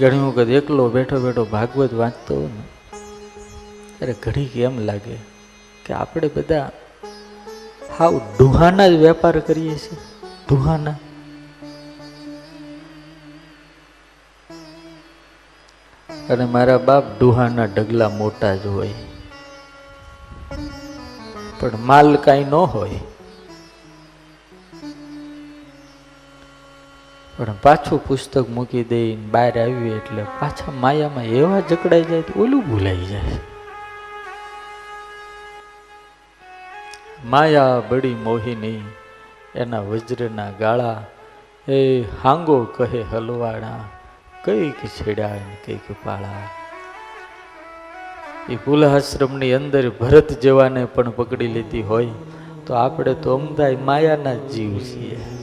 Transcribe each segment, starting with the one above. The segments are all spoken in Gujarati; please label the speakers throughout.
Speaker 1: ઘણી વખત એકલો બેઠો બેઠો ભાગવત વાંચતો ને, ત્યારે ઘડીક એમ લાગે કે આપણે બધા હાવ ડુહાના જ વેપાર કરીએ છીએ, ડુહાના. અને મારા બાપ ડુહાના ઢગલા મોટા જ હોય. પણ માલ કાંઈ ન હોય. પણ પાછું પુસ્તક મૂકી દઈને બહાર આવ્યું એટલે પાછા માયામાં એવા જકડાઈ જાય તો ઓલું ભૂલાઈ જાય. માયા બડી મોહિની, એના વજ્રના ગાળા, એ હાંગો કહે હલવાણા, કંઈક છેડ્યા કંઈક પાળા. એ પુલાશ્રમની અંદર ભરત જેવાને પણ પકડી લીધી હોય, તો આપણે તો અમદાય માયાના જીવ છીએ.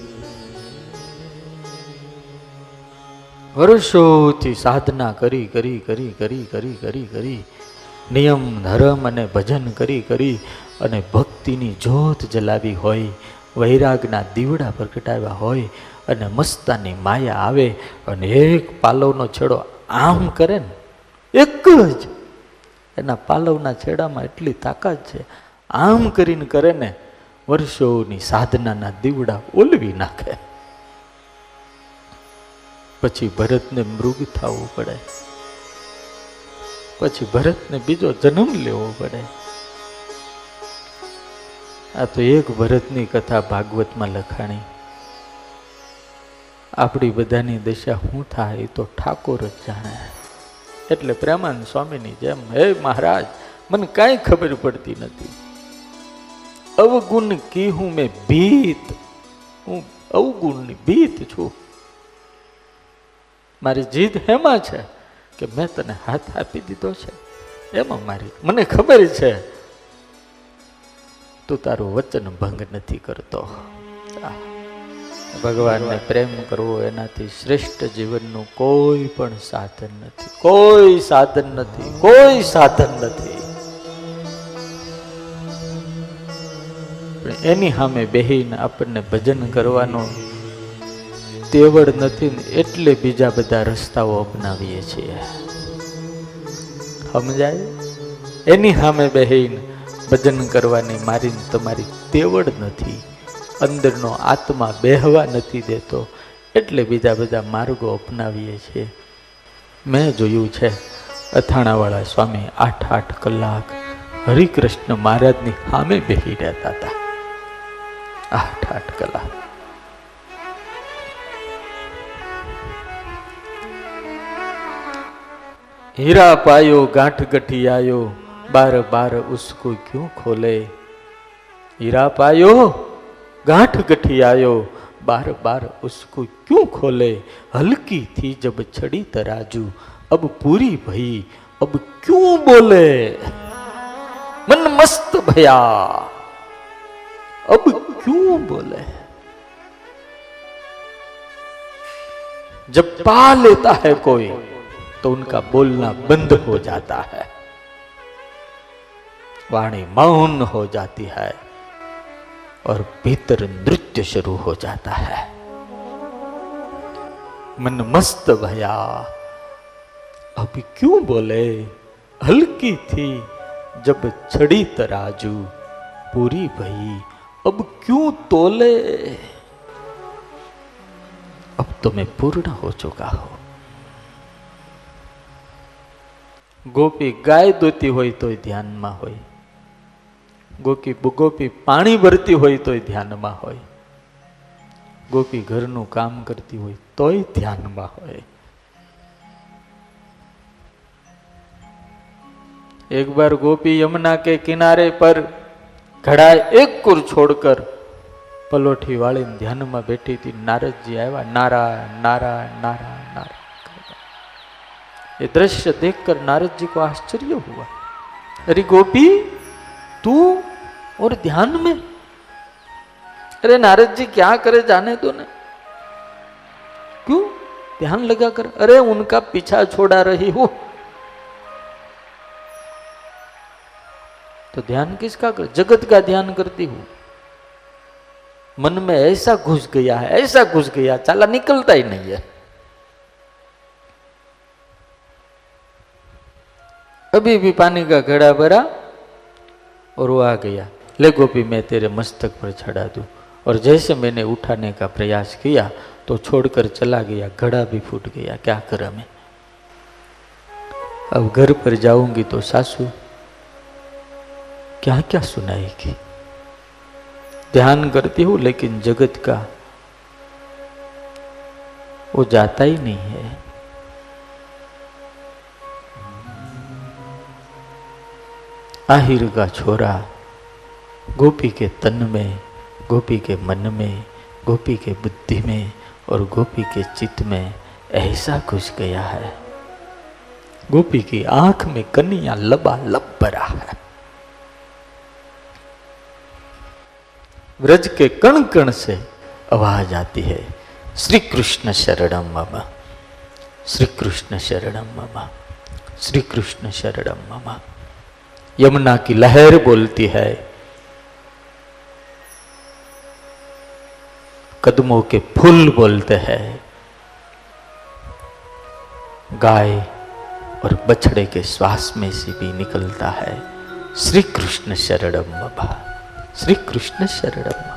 Speaker 1: વર્ષોથી સાધના કરી કરી કરી કરી કરી કરી કરી. નિયમ, ધર્મ અને ભજન કરી કરી અને ભક્તિની જોત જલાવી હોય, વૈરાગના દીવડા પ્રગટાવ્યા હોય અને મસ્તાની માયા આવે અને એક પાલવનો છેડો આમ કરે ને, એક જ. એના પાલવના છેડામાં એટલી તાકાત છે, આમ કરીને કરે ને, વર્ષોની સાધનાના દીવડા ઓલવી નાખે. પછી ભરતને મૃગ થવું પડે. પછી ભરતને બીજો જન્મ લેવો પડે. આ તો એક ભરતની કથા ભાગવતમાં લખાણી. આપણી બધાની દશા શું થાય તો ઠાકોર જ જાણે. એટલે પ્રેમાનંદ સ્વામીની જેમ, હે મહારાજ, મને કાંઈ ખબર પડતી નથી. અવગુણ કી હું મેં ભીત. હું અવગુણની ભીત છું. મારી જીદ એમાં છે કે મેં તને હાથ આપી દીધો છે. એમાં મારી, મને ખબર છે, તું તારું વચન ભંગ નથી કરતો. ભગવાનને પ્રેમ કરવો એનાથી શ્રેષ્ઠ જીવનનું કોઈ પણ સાધન નથી. કોઈ સાધન નથી, કોઈ સાધન નથી. એની સામે બેહીને આપણને ભજન કરવાનો તેવડ નથી ને એટલે બીજા બધા રસ્તાઓ અપનાવીએ છીએ. સમજાય? એની સામે બેહીને ભજન કરવાની મારી તમારી તેવડ નથી. અંદરનો આત્મા બેહવા નથી દેતો એટલે બીજા બધા માર્ગો અપનાવીએ છીએ. મેં જોયું છે, અથાણાવાળા સ્વામી આઠ આઠ કલાક હરિકૃષ્ણ મહારાજની સામે બેહી રહેતા હતા. આઠ આઠ કલાક. हीरा पायो, गांठ गठी आयो, बार बार उसको क्यों खोले? हीरा पायो, गांठ गठी आयो, बार बार उसको क्यों खोले? हल्की थी जब छड़ी तराजू, अब पूरी भई, अब क्यों बोले? मन मस्त भया, अब क्यों बोले? जब पा लेता है कोई तो उनका बोलना बंद हो जाता है। वाणी मौन हो जाती है और भीतर नृत्य शुरू हो जाता है। मन मस्त भया अब क्यों बोले? हल्की थी जब छड़ी तराजू, पूरी भई, अब क्यों तोले? अब तो मैं पूर्ण हो चुका हूँ। ગોપી ગાય દોતી હોય તોય ધ્યાનમાં હોય. ગોપી ગોપી પાણી ભરતી હોય તોય ધ્યાનમાં હોય. ગોપી ઘરનું કામ કરતી હોય તોય ધ્યાનમાં હોય. એક વાર ગોપી યમુના કે કિનારે પર ઘડા એક કુર છોડકર પલોઠી વાળીને ધ્યાનમાં બેઠી હતી. નારદજી આવ્યા નારાયણ નારાયણ નારાયણ ये दृश्य देखकर नारद जी को आश्चर्य हुआ। अरे गोपी, तू और ध्यान में? अरे नारद जी, क्या करे जाने दो ना। क्यों? ध्यान लगा कर। अरे उनका पीछा छोड़ा रही हो। तो ध्यान किसका कर? जगत का ध्यान करती हूँ। मन में ऐसा घुस गया है, ऐसा घुस गया, चाला निकलता ही नहीं है। अभी भी पानी का घड़ा भरा और वो आ गया। ले गोपी, मैं तेरे मस्तक पर चढ़ा दूँ। और जैसे मैंने उठाने का प्रयास किया तो छोड़कर चला गया। घड़ा भी फूट गया। क्या करा मैं? अब घर पर जाऊँगी तो सासू क्या क्या सुनाएगी? ध्यान करती हूँ, लेकिन जगत का वो जाता ही नहीं है। आहिर का छोरा, गोपी के तन में, गोपी के मन में, गोपी के बुद्धि में और गोपी के चित्त में ऐसा घुस गया है। गोपी की आँख में कन्या लबा लब भरा है। व्रज के कण कण से आवाज़ आती है श्री कृष्ण शरणम मम। श्री कृष्ण शरणम मम। श्री कृष्ण शरणम मम। यमुना की लहर बोलती है। कदमों के फूल बोलते हैं। गाय और बछड़े के श्वास में से भी निकलता है। श्री कृष्ण शरणम श्री कृष्ण शरणम